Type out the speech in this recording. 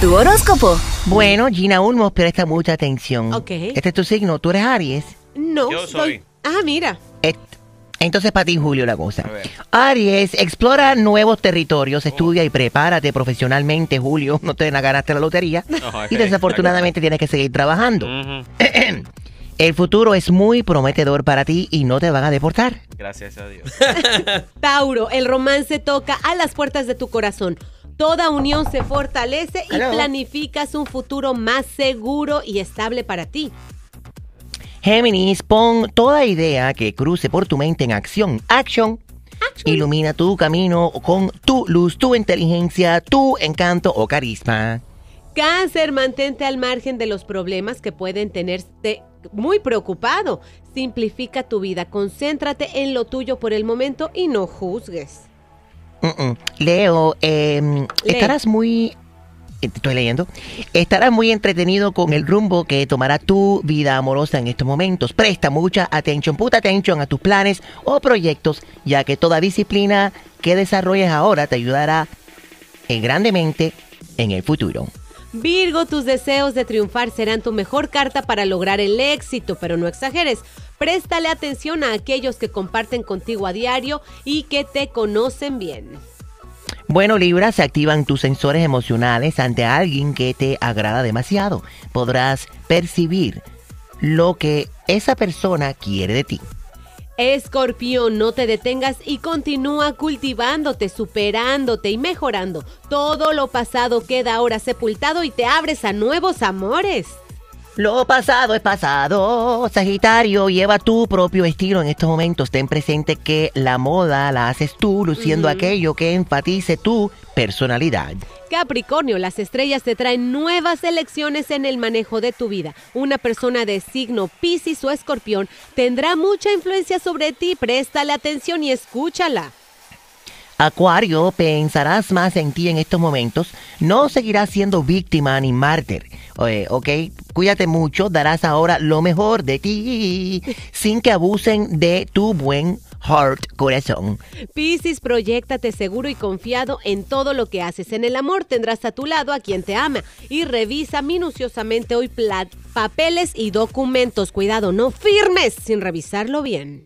Tu horóscopo. Bueno, Gina Ulmos, presta mucha atención. Ok. Este es tu signo, tú eres Aries. No. Yo soy. Ah, mira. Et- Entonces para ti, Julio, la cosa. A ver. Aries, explora nuevos territorios, estudia y prepárate profesionalmente, Julio. No te ganaste la lotería. ok. Y desafortunadamente tienes que seguir trabajando. Ujú. El futuro es muy prometedor para ti y no te van a deportar. Gracias a Dios. Tauro, el romance toca a las puertas de tu corazón. Toda unión se fortalece y Hello. planificas un futuro más seguro y estable para ti. Géminis, pon toda idea que cruce por tu mente en acción. Action. Ilumina tu camino con tu luz, tu inteligencia, tu encanto o carisma. Cáncer, mantente al margen de los problemas que pueden tenerte muy preocupado. Simplifica tu vida, concéntrate en lo tuyo por el momento y no juzgues. Leo, em, estarás muy... eh, Estoy leyendo. Estarás muy entretenido con el rumbo que tomará tu vida amorosa en estos momentos. Presta mucha atención, puta atención a tus planes o proyectos, ya que toda disciplina que desarrolles ahora te ayudará grandemente en el futuro. Virgo, tus deseos de triunfar serán tu mejor carta para lograr el éxito, pero no exageres. Préstale atención a aquellos que comparten contigo a diario y que te conocen bien. Bueno, Libra, se activan tus sensores emocionales ante alguien que te agrada demasiado. Podrás percibir lo que esa persona quiere de ti. Escorpión, no te detengas y continúa cultivándote, superándote y mejorando. Todo lo pasado queda ahora sepultado y te abres a nuevos amores. Lo pasado es pasado. Sagitario, lleva tu propio estilo en estos momentos. Ten presente que la moda la haces tú, luciendo aquello que enfatice tu personalidad. Capricornio, las estrellas te traen nuevas elecciones en el manejo de tu vida. Una persona de signo Piscis o Escorpión tendrá mucha influencia sobre ti. Préstale atención y escúchala. Acuario, pensarás más en ti en estos momentos. No seguirás siendo víctima ni mártir. Eh, ok, cuídate mucho. Darás ahora lo mejor de ti sin que abusen de tu buen heart, corazón. Piscis, proyectate seguro y confiado en todo lo que haces. En el amor tendrás a tu lado a quien te ama y revisa minuciosamente hoy papeles y documentos. Cuidado, no firmes sin revisarlo bien.